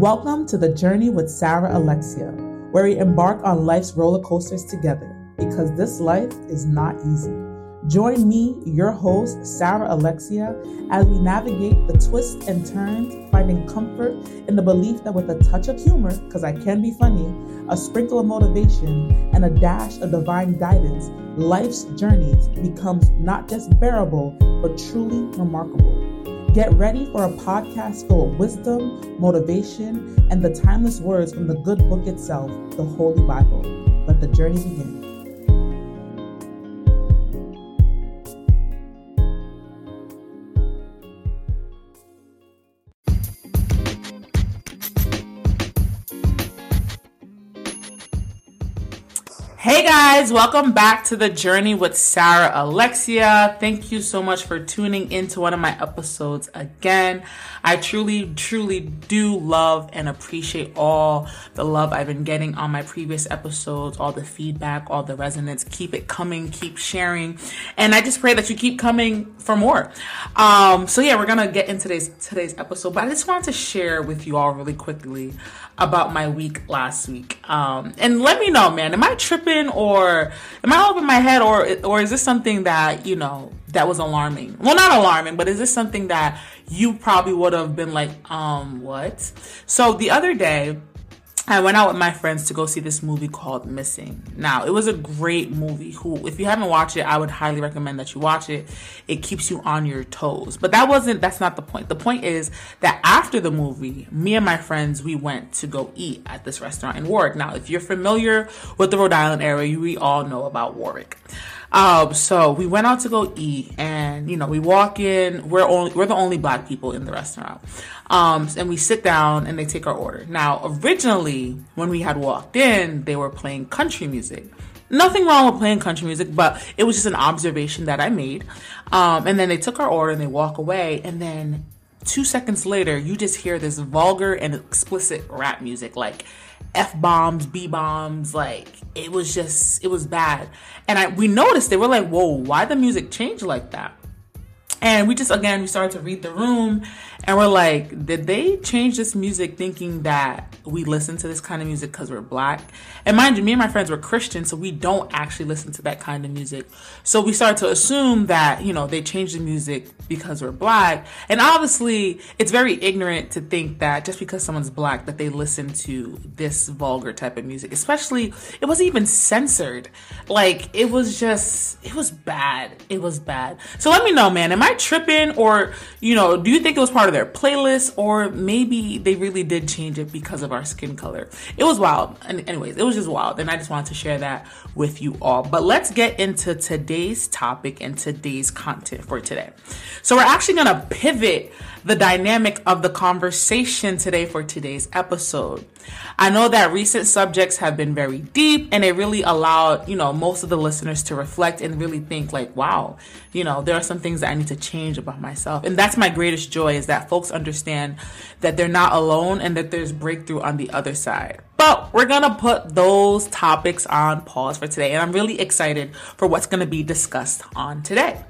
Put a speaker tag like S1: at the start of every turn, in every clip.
S1: Welcome to the journey with Sarah Alexia, where we embark on life's roller coasters together because this life is not easy. Join me, your host, Sarah Alexia, as we navigate the twists and turns, finding comfort in the belief that with a touch of humor, because I can be funny, a sprinkle of motivation, and a dash of divine guidance, life's journeys becomes not just bearable, but truly remarkable. Get ready for a podcast full of wisdom, motivation, and the timeless words from the good book itself, the Holy Bible. Let the journey begin. Hey guys, welcome back to the journey with Sarah Alexia. Thank you so much for tuning into one of my episodes again. I truly, truly do love and appreciate all the love I've been getting on my previous episodes, all the feedback, all the resonance. Keep it coming, keep sharing. And I just pray that you keep coming for more. Um, so yeah, we're gonna get into today's today's episode, but I just wanted to share with you all really quickly about my week last week. Um, and let me know, man, am I tripping or am I all in my head or or is this something that, you know, that was alarming? Well, not alarming, but is this something that you probably would have been like, um, what? So the other day, I went out with my friends to go see this movie called Missing. Now, it was a great movie. Who, if you haven't watched it, I would highly recommend that you watch it. It keeps you on your toes. But that wasn't, that's not the point. The point is that after the movie, me and my friends, we went to go eat at this restaurant in Warwick. Now, if you're familiar with the Rhode Island area, we all know about Warwick. Um, so we went out to go eat, and you know, we walk in. We're only we're the only black people in the restaurant, um, and we sit down and they take our order. Now, originally, when we had walked in, they were playing country music. Nothing wrong with playing country music, but it was just an observation that I made. Um, and then they took our order and they walk away, and then two seconds later, you just hear this vulgar and explicit rap music, like F bombs, B bombs, like it was just it was bad. And I we noticed they were like, whoa, why the music changed like that? And we just again we started to read the room and we're like, did they change this music thinking that we listen to this kind of music because we're black? And mind you, me and my friends were Christian, so we don't actually listen to that kind of music. So we started to assume that, you know, they changed the music because we're black. And obviously, it's very ignorant to think that just because someone's black that they listen to this vulgar type of music. Especially, it wasn't even censored. Like, it was just, it was bad. It was bad. So let me know, man. Am I tripping or, you know, do you think it was part of their playlist, or maybe they really did change it because of our skin color. It was wild. And anyways, it was just wild. And I just wanted to share that with you all. But let's get into today's topic and today's content for today. So we're actually going to pivot the dynamic of the conversation today for today's episode. I know that recent subjects have been very deep and it really allowed, you know, most of the listeners to reflect and really think like, wow, you know, there are some things that I need to change about myself. And that's my greatest joy is that folks understand that they're not alone and that there's breakthrough on the other side. But we're going to put those topics on pause for today. And I'm really excited for what's going to be discussed on today.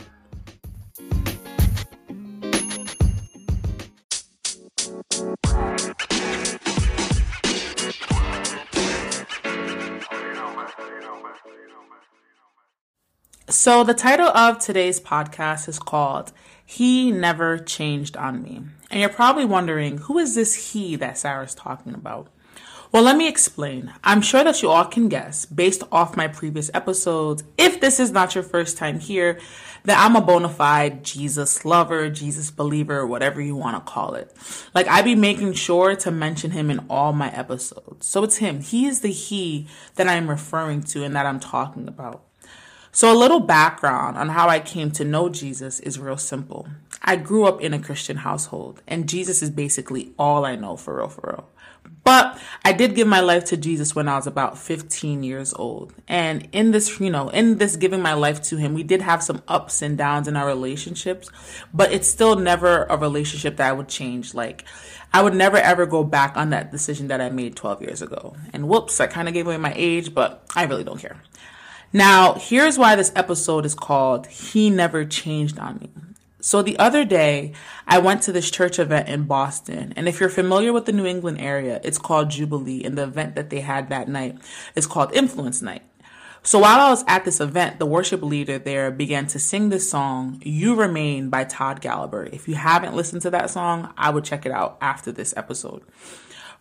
S1: So, the title of today's podcast is called He Never Changed on Me. And you're probably wondering, who is this he that Sarah's talking about? Well, let me explain. I'm sure that you all can guess, based off my previous episodes, if this is not your first time here, that I'm a bona fide Jesus lover, Jesus believer, whatever you want to call it. Like, I be making sure to mention him in all my episodes. So it's him. He is the he that I'm referring to and that I'm talking about. So, a little background on how I came to know Jesus is real simple. I grew up in a Christian household, and Jesus is basically all I know for real, for real. But I did give my life to Jesus when I was about 15 years old. And in this, you know, in this giving my life to him, we did have some ups and downs in our relationships, but it's still never a relationship that I would change. Like, I would never ever go back on that decision that I made 12 years ago. And whoops, I kind of gave away my age, but I really don't care. Now, here's why this episode is called He Never Changed on Me. So the other day, I went to this church event in Boston. And if you're familiar with the New England area, it's called Jubilee. And the event that they had that night is called Influence Night. So while I was at this event, the worship leader there began to sing this song, You Remain by Todd Galberth. If you haven't listened to that song, I would check it out after this episode.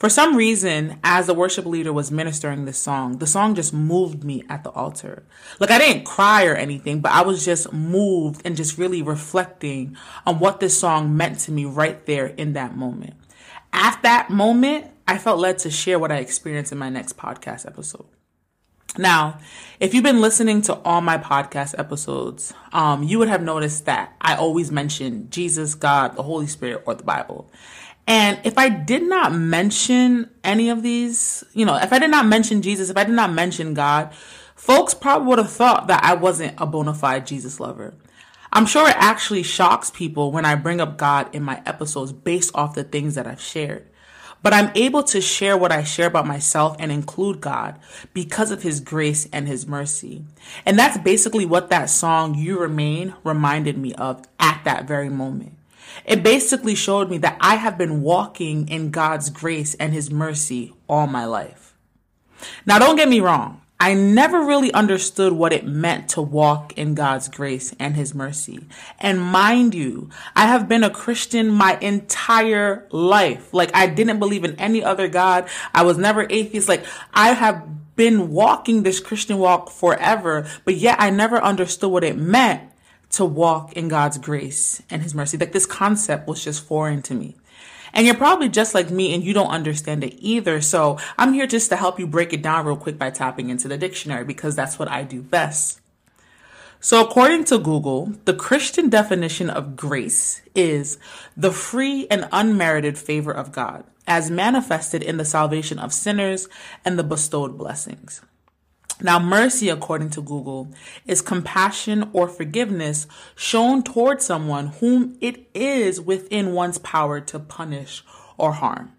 S1: For some reason, as the worship leader was ministering this song, the song just moved me at the altar. Like I didn't cry or anything, but I was just moved and just really reflecting on what this song meant to me right there in that moment. At that moment, I felt led to share what I experienced in my next podcast episode. Now, if you've been listening to all my podcast episodes, um, you would have noticed that I always mention Jesus, God, the Holy Spirit, or the Bible. And if I did not mention any of these, you know, if I did not mention Jesus, if I did not mention God, folks probably would have thought that I wasn't a bona fide Jesus lover. I'm sure it actually shocks people when I bring up God in my episodes based off the things that I've shared. But I'm able to share what I share about myself and include God because of his grace and his mercy. And that's basically what that song, You Remain, reminded me of at that very moment. It basically showed me that I have been walking in God's grace and his mercy all my life. Now, don't get me wrong. I never really understood what it meant to walk in God's grace and His mercy. And mind you, I have been a Christian my entire life. Like, I didn't believe in any other God. I was never atheist. Like, I have been walking this Christian walk forever, but yet I never understood what it meant to walk in God's grace and His mercy. Like, this concept was just foreign to me. And you're probably just like me and you don't understand it either. So I'm here just to help you break it down real quick by tapping into the dictionary because that's what I do best. So according to Google, the Christian definition of grace is the free and unmerited favor of God as manifested in the salvation of sinners and the bestowed blessings. Now, mercy, according to Google, is compassion or forgiveness shown towards someone whom it is within one's power to punish or harm.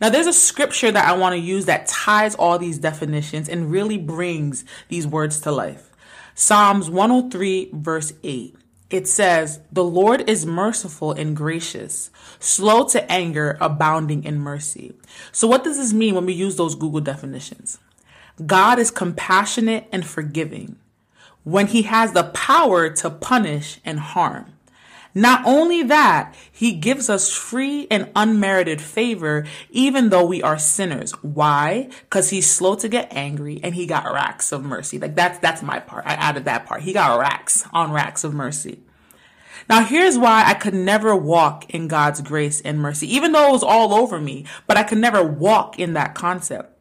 S1: Now, there's a scripture that I want to use that ties all these definitions and really brings these words to life. Psalms 103, verse 8. It says, The Lord is merciful and gracious, slow to anger, abounding in mercy. So, what does this mean when we use those Google definitions? God is compassionate and forgiving when he has the power to punish and harm. Not only that, he gives us free and unmerited favor, even though we are sinners. Why? Because he's slow to get angry and he got racks of mercy. Like that's, that's my part. I added that part. He got racks on racks of mercy. Now here's why I could never walk in God's grace and mercy, even though it was all over me, but I could never walk in that concept.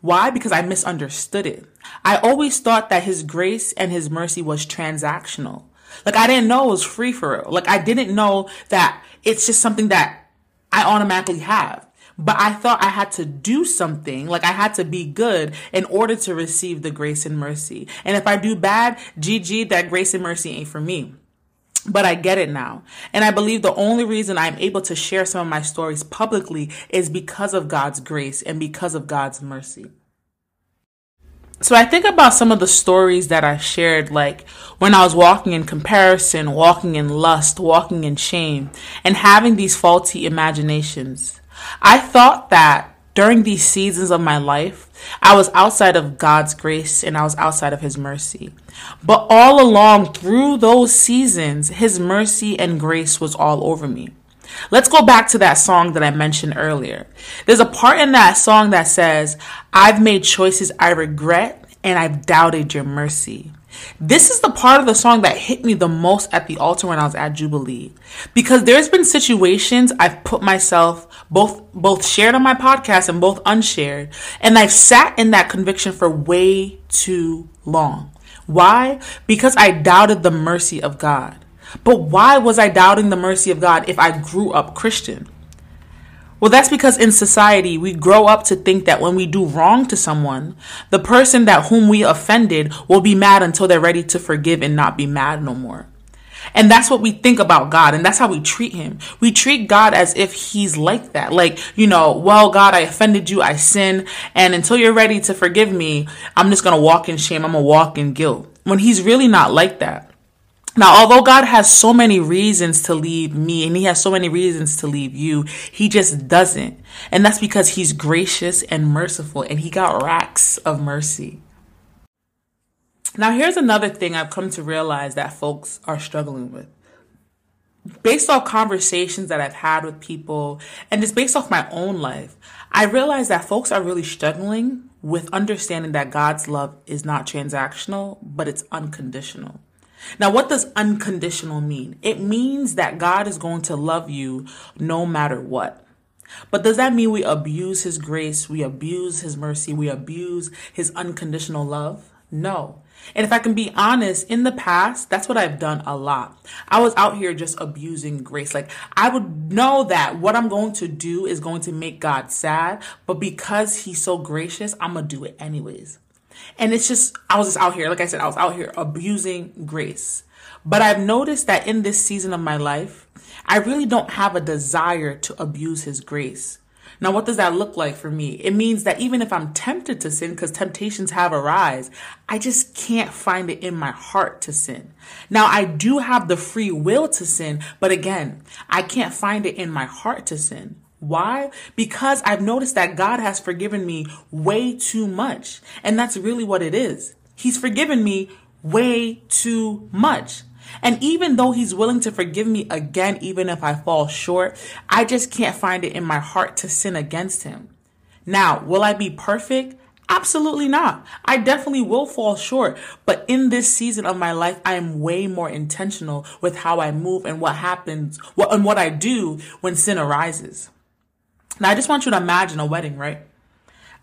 S1: Why? Because I misunderstood it. I always thought that his grace and his mercy was transactional. Like I didn't know it was free for real. Like I didn't know that it's just something that I automatically have. But I thought I had to do something, like I had to be good in order to receive the grace and mercy. And if I do bad, GG, that grace and mercy ain't for me. But I get it now. And I believe the only reason I'm able to share some of my stories publicly is because of God's grace and because of God's mercy. So I think about some of the stories that I shared, like when I was walking in comparison, walking in lust, walking in shame, and having these faulty imaginations. I thought that during these seasons of my life, I was outside of God's grace and I was outside of His mercy. But all along through those seasons, His mercy and grace was all over me. Let's go back to that song that I mentioned earlier. There's a part in that song that says, I've made choices I regret and I've doubted your mercy. This is the part of the song that hit me the most at the altar when I was at Jubilee. Because there's been situations I've put myself both both shared on my podcast and both unshared, and I've sat in that conviction for way too long. Why? Because I doubted the mercy of God. But why was I doubting the mercy of God if I grew up Christian? Well, that's because in society, we grow up to think that when we do wrong to someone, the person that whom we offended will be mad until they're ready to forgive and not be mad no more. And that's what we think about God, and that's how we treat Him. We treat God as if He's like that. Like, you know, well, God, I offended you, I sin, and until you're ready to forgive me, I'm just gonna walk in shame, I'm gonna walk in guilt. When He's really not like that. Now, although God has so many reasons to leave me and he has so many reasons to leave you, he just doesn't. And that's because he's gracious and merciful and he got racks of mercy. Now, here's another thing I've come to realize that folks are struggling with. Based off conversations that I've had with people and just based off my own life, I realize that folks are really struggling with understanding that God's love is not transactional, but it's unconditional. Now, what does unconditional mean? It means that God is going to love you no matter what. But does that mean we abuse his grace, we abuse his mercy, we abuse his unconditional love? No. And if I can be honest, in the past, that's what I've done a lot. I was out here just abusing grace. Like, I would know that what I'm going to do is going to make God sad, but because He's so gracious, I'm going to do it anyways. And it's just, I was just out here, like I said, I was out here abusing grace. But I've noticed that in this season of my life, I really don't have a desire to abuse His grace. Now, what does that look like for me? It means that even if I'm tempted to sin, because temptations have arise, I just can't find it in my heart to sin. Now, I do have the free will to sin, but again, I can't find it in my heart to sin. Why? Because I've noticed that God has forgiven me way too much. And that's really what it is. He's forgiven me way too much. And even though he's willing to forgive me again, even if I fall short, I just can't find it in my heart to sin against him. Now, will I be perfect? Absolutely not. I definitely will fall short. But in this season of my life, I am way more intentional with how I move and what happens, what, and what I do when sin arises. Now, I just want you to imagine a wedding, right?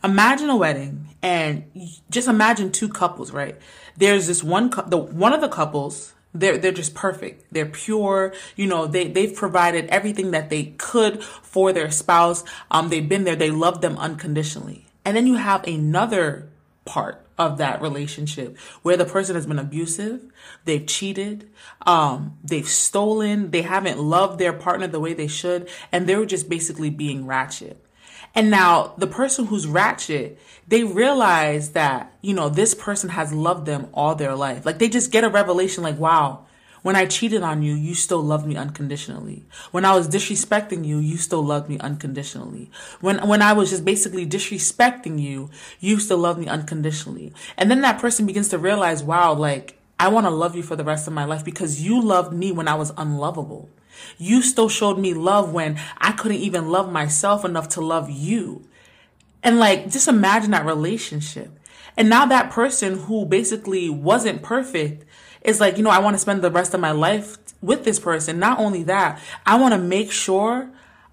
S1: Imagine a wedding and just imagine two couples, right? There's this one, the, one of the couples they're, they're just perfect. They're pure. You know, they, they've provided everything that they could for their spouse. Um, they've been there. They love them unconditionally. And then you have another part of that relationship where the person has been abusive, they've cheated, um, they've stolen, they haven't loved their partner the way they should, and they're just basically being ratchet. And now the person who's ratchet, they realize that, you know, this person has loved them all their life. Like they just get a revelation like, wow, when I cheated on you, you still loved me unconditionally. When I was disrespecting you, you still loved me unconditionally. When, when I was just basically disrespecting you, you still loved me unconditionally. And then that person begins to realize, wow, like, I want to love you for the rest of my life because you loved me when I was unlovable. You still showed me love when I couldn't even love myself enough to love you. And like, just imagine that relationship. And now that person who basically wasn't perfect is like, you know, I want to spend the rest of my life with this person. Not only that, I want to make sure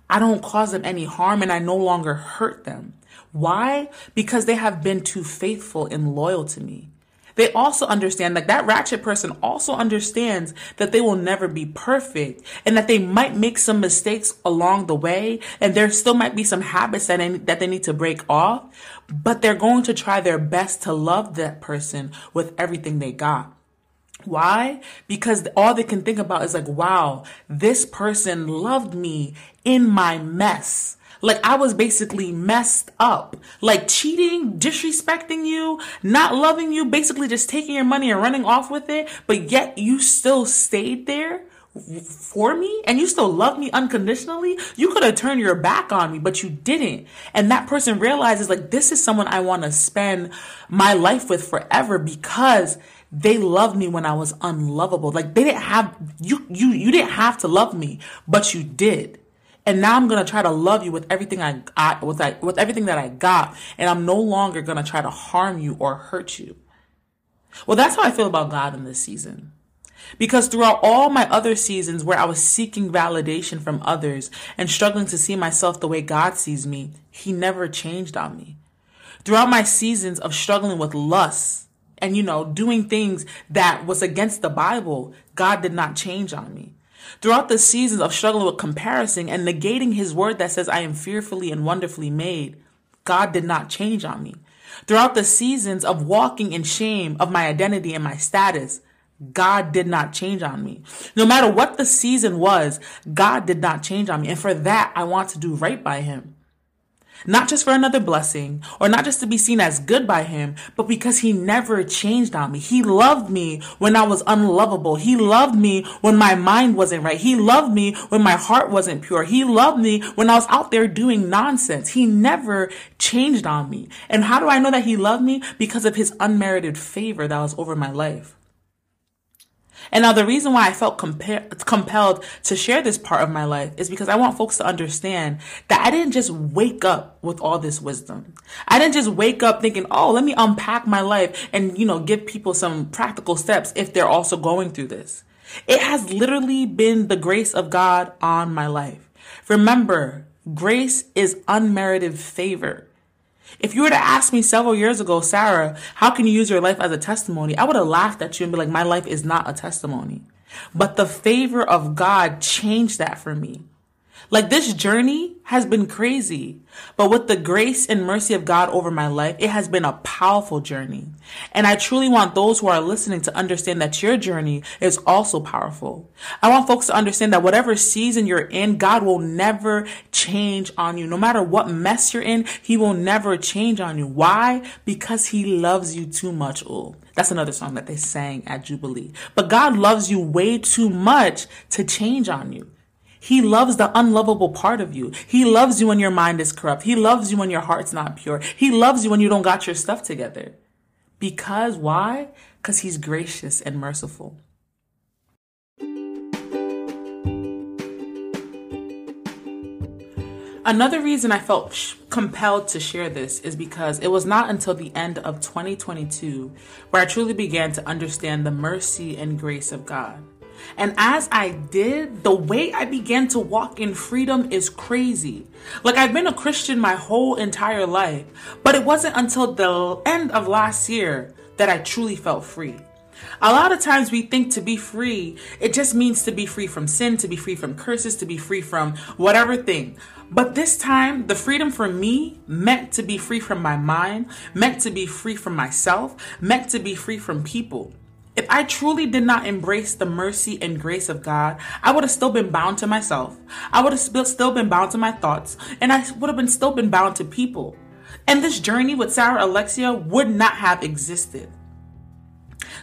S1: I don't cause them any harm and I no longer hurt them. Why? Because they have been too faithful and loyal to me. They also understand that that ratchet person also understands that they will never be perfect and that they might make some mistakes along the way and there still might be some habits that they, that they need to break off, but they're going to try their best to love that person with everything they got. Why? Because all they can think about is like, wow, this person loved me in my mess. Like I was basically messed up. Like cheating, disrespecting you, not loving you, basically just taking your money and running off with it, but yet you still stayed there for me and you still love me unconditionally, you could have turned your back on me, but you didn't. And that person realizes like, this is someone I want to spend my life with forever because they loved me when I was unlovable. Like they didn't have, you, you, you didn't have to love me, but you did. And now I'm gonna try to love you with everything I got, with I, with everything that I got, and I'm no longer gonna try to harm you or hurt you. Well, that's how I feel about God in this season. Because throughout all my other seasons where I was seeking validation from others and struggling to see myself the way God sees me, He never changed on me. Throughout my seasons of struggling with lust and, you know, doing things that was against the Bible, God did not change on me. Throughout the seasons of struggling with comparison and negating his word that says, I am fearfully and wonderfully made, God did not change on me. Throughout the seasons of walking in shame of my identity and my status, God did not change on me. No matter what the season was, God did not change on me. And for that, I want to do right by him. Not just for another blessing or not just to be seen as good by him, but because he never changed on me. He loved me when I was unlovable. He loved me when my mind wasn't right. He loved me when my heart wasn't pure. He loved me when I was out there doing nonsense. He never changed on me. And how do I know that he loved me? Because of his unmerited favor that was over my life. And now the reason why I felt compa- compelled to share this part of my life is because I want folks to understand that I didn't just wake up with all this wisdom. I didn't just wake up thinking, oh, let me unpack my life and, you know, give people some practical steps if they're also going through this. It has literally been the grace of God on my life. Remember, grace is unmerited favor. If you were to ask me several years ago, Sarah, how can you use your life as a testimony? I would have laughed at you and be like, my life is not a testimony. But the favor of God changed that for me. Like this journey has been crazy, but with the grace and mercy of God over my life, it has been a powerful journey. And I truly want those who are listening to understand that your journey is also powerful. I want folks to understand that whatever season you're in, God will never change on you. No matter what mess you're in, He will never change on you. Why? Because He loves you too much. Oh, that's another song that they sang at Jubilee. But God loves you way too much to change on you. He loves the unlovable part of you. He loves you when your mind is corrupt. He loves you when your heart's not pure. He loves you when you don't got your stuff together. Because why? Because he's gracious and merciful. Another reason I felt sh- compelled to share this is because it was not until the end of 2022 where I truly began to understand the mercy and grace of God. And as I did, the way I began to walk in freedom is crazy. Like I've been a Christian my whole entire life, but it wasn't until the end of last year that I truly felt free. A lot of times we think to be free, it just means to be free from sin, to be free from curses, to be free from whatever thing. But this time, the freedom for me meant to be free from my mind, meant to be free from myself, meant to be free from people. If I truly did not embrace the mercy and grace of God, I would have still been bound to myself. I would have still been bound to my thoughts, and I would have been still been bound to people. And this journey with Sarah Alexia would not have existed.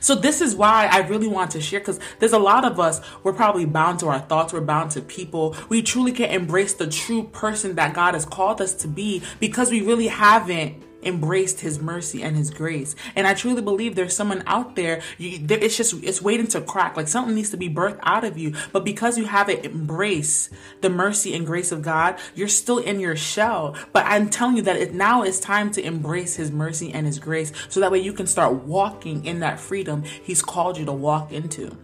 S1: So this is why I really want to share because there's a lot of us, we're probably bound to our thoughts, we're bound to people. We truly can't embrace the true person that God has called us to be because we really haven't embraced his mercy and his grace. And I truly believe there's someone out there, you, it's just, it's waiting to crack. Like something needs to be birthed out of you. But because you haven't embraced the mercy and grace of God, you're still in your shell. But I'm telling you that it now is time to embrace his mercy and his grace so that way you can start walking in that freedom he's called you to walk into.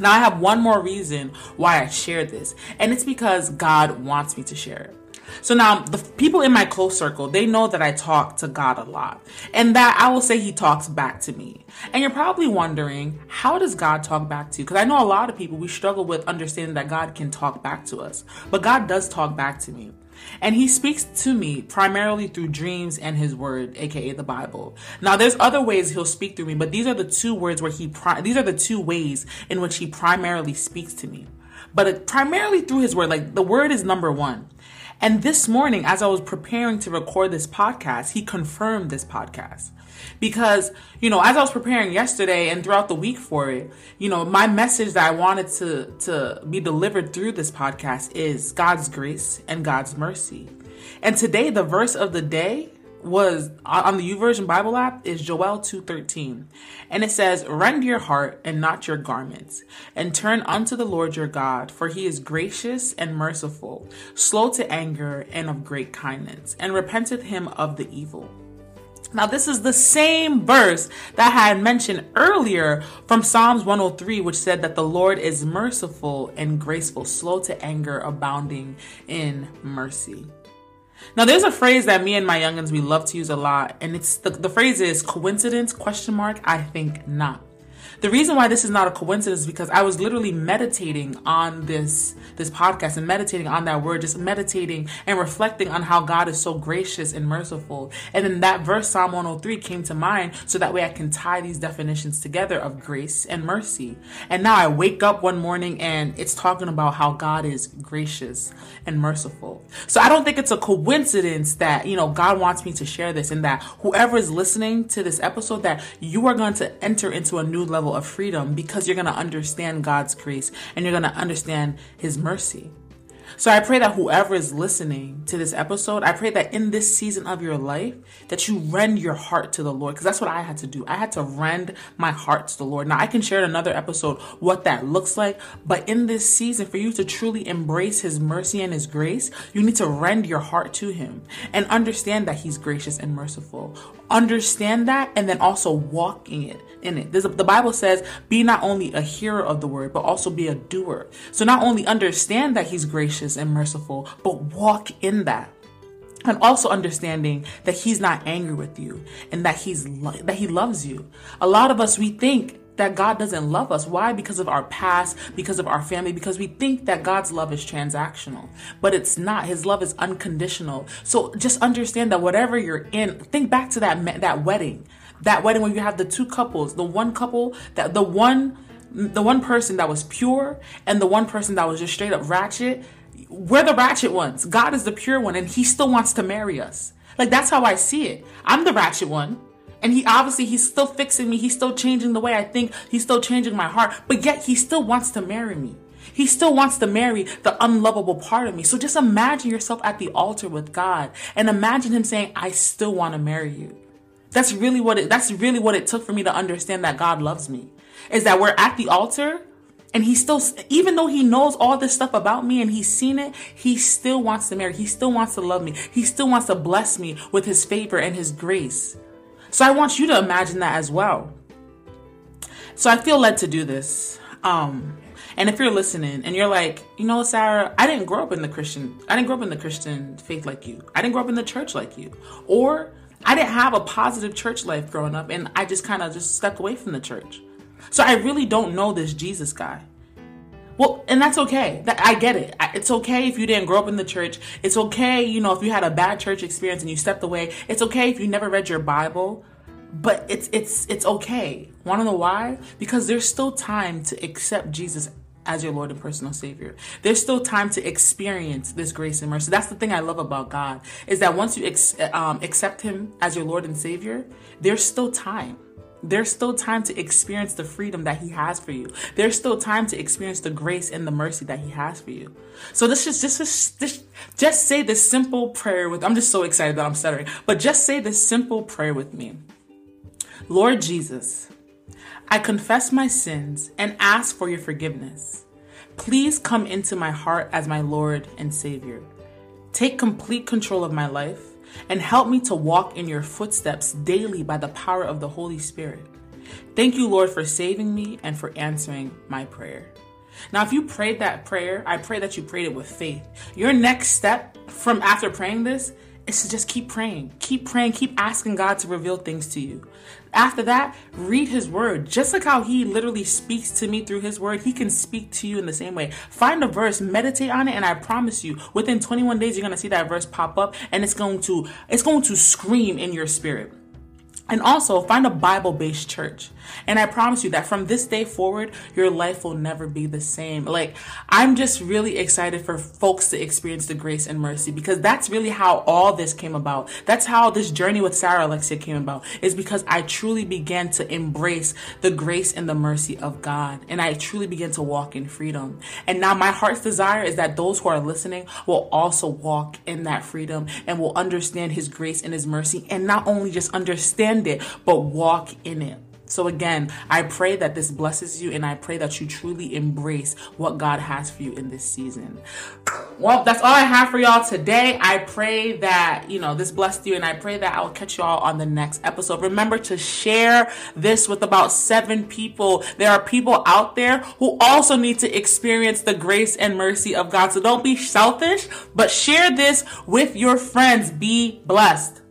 S1: Now, I have one more reason why I share this, and it's because God wants me to share it. So now the people in my close circle, they know that I talk to God a lot and that I will say he talks back to me. And you're probably wondering, how does God talk back to you? Because I know a lot of people, we struggle with understanding that God can talk back to us, but God does talk back to me. And he speaks to me primarily through dreams and his word, aka the Bible. Now, there's other ways he'll speak through me, but these are the two words where he, pri- these are the two ways in which he primarily speaks to me. But it, primarily through his word, like the word is number one. And this morning, as I was preparing to record this podcast, he confirmed this podcast. Because, you know, as I was preparing yesterday and throughout the week for it, you know, my message that I wanted to, to be delivered through this podcast is God's grace and God's mercy. And today, the verse of the day was on the YouVersion Bible app is Joel 2:13. And it says, "Rend your heart and not your garments, and turn unto the Lord your God, for he is gracious and merciful, slow to anger and of great kindness, and repenteth him of the evil." Now, this is the same verse that I had mentioned earlier from Psalms 103, which said that the Lord is merciful and graceful, slow to anger, abounding in mercy. Now, there's a phrase that me and my youngins we love to use a lot, and it's the, the phrase is coincidence question mark. I think not. The reason why this is not a coincidence is because I was literally meditating on this this podcast and meditating on that word, just meditating and reflecting on how God is so gracious and merciful. And then that verse Psalm 103 came to mind so that way I can tie these definitions together of grace and mercy. And now I wake up one morning and it's talking about how God is gracious and merciful. So I don't think it's a coincidence that, you know, God wants me to share this and that whoever is listening to this episode that you are going to enter into a new level of freedom because you're going to understand God's grace and you're going to understand his mercy. So I pray that whoever is listening to this episode, I pray that in this season of your life, that you rend your heart to the Lord. Because that's what I had to do. I had to rend my heart to the Lord. Now I can share in another episode what that looks like. But in this season, for you to truly embrace his mercy and his grace, you need to rend your heart to him and understand that he's gracious and merciful. Understand that and then also walk in it in it. The Bible says, be not only a hearer of the word, but also be a doer. So not only understand that he's gracious and merciful, but walk in that. And also understanding that he's not angry with you and that he's lo- that he loves you. A lot of us we think that God doesn't love us. Why? Because of our past, because of our family, because we think that God's love is transactional. But it's not. His love is unconditional. So just understand that whatever you're in, think back to that that wedding that wedding where you have the two couples, the one couple that the one the one person that was pure and the one person that was just straight up ratchet. We're the ratchet ones. God is the pure one and he still wants to marry us. Like that's how I see it. I'm the ratchet one. And he obviously he's still fixing me. He's still changing the way I think. He's still changing my heart. But yet he still wants to marry me. He still wants to marry the unlovable part of me. So just imagine yourself at the altar with God and imagine him saying, I still want to marry you. That's really what it that's really what it took for me to understand that God loves me. Is that we're at the altar and he still even though he knows all this stuff about me and he's seen it, he still wants to marry. He still wants to love me. He still wants to bless me with his favor and his grace. So I want you to imagine that as well. So I feel led to do this. Um and if you're listening and you're like, you know, Sarah, I didn't grow up in the Christian, I didn't grow up in the Christian faith like you. I didn't grow up in the church like you. Or I didn't have a positive church life growing up, and I just kind of just stuck away from the church. So I really don't know this Jesus guy. Well, and that's okay. I get it. It's okay if you didn't grow up in the church. It's okay, you know, if you had a bad church experience and you stepped away. It's okay if you never read your Bible. But it's it's it's okay. Want to know why? Because there's still time to accept Jesus as your Lord and personal Savior. There's still time to experience this grace and mercy. That's the thing I love about God is that once you ex- um, accept Him as your Lord and Savior, there's still time. There's still time to experience the freedom that He has for you. There's still time to experience the grace and the mercy that He has for you. So this is just just just say this simple prayer with. I'm just so excited that I'm stuttering, but just say this simple prayer with me. Lord Jesus. I confess my sins and ask for your forgiveness. Please come into my heart as my Lord and Savior. Take complete control of my life and help me to walk in your footsteps daily by the power of the Holy Spirit. Thank you, Lord, for saving me and for answering my prayer. Now, if you prayed that prayer, I pray that you prayed it with faith. Your next step from after praying this is to just keep praying. Keep praying. Keep asking God to reveal things to you. After that, read His Word. Just like how He literally speaks to me through His Word, He can speak to you in the same way. Find a verse, meditate on it, and I promise you, within 21 days, you're gonna see that verse pop up, and it's going to it's going to scream in your spirit. And also find a Bible based church. And I promise you that from this day forward, your life will never be the same. Like, I'm just really excited for folks to experience the grace and mercy because that's really how all this came about. That's how this journey with Sarah Alexia came about, is because I truly began to embrace the grace and the mercy of God. And I truly began to walk in freedom. And now my heart's desire is that those who are listening will also walk in that freedom and will understand His grace and His mercy and not only just understand it, but walk in it. So, again, I pray that this blesses you and I pray that you truly embrace what God has for you in this season. Well, that's all I have for y'all today. I pray that, you know, this blessed you and I pray that I'll catch y'all on the next episode. Remember to share this with about seven people. There are people out there who also need to experience the grace and mercy of God. So don't be selfish, but share this with your friends. Be blessed.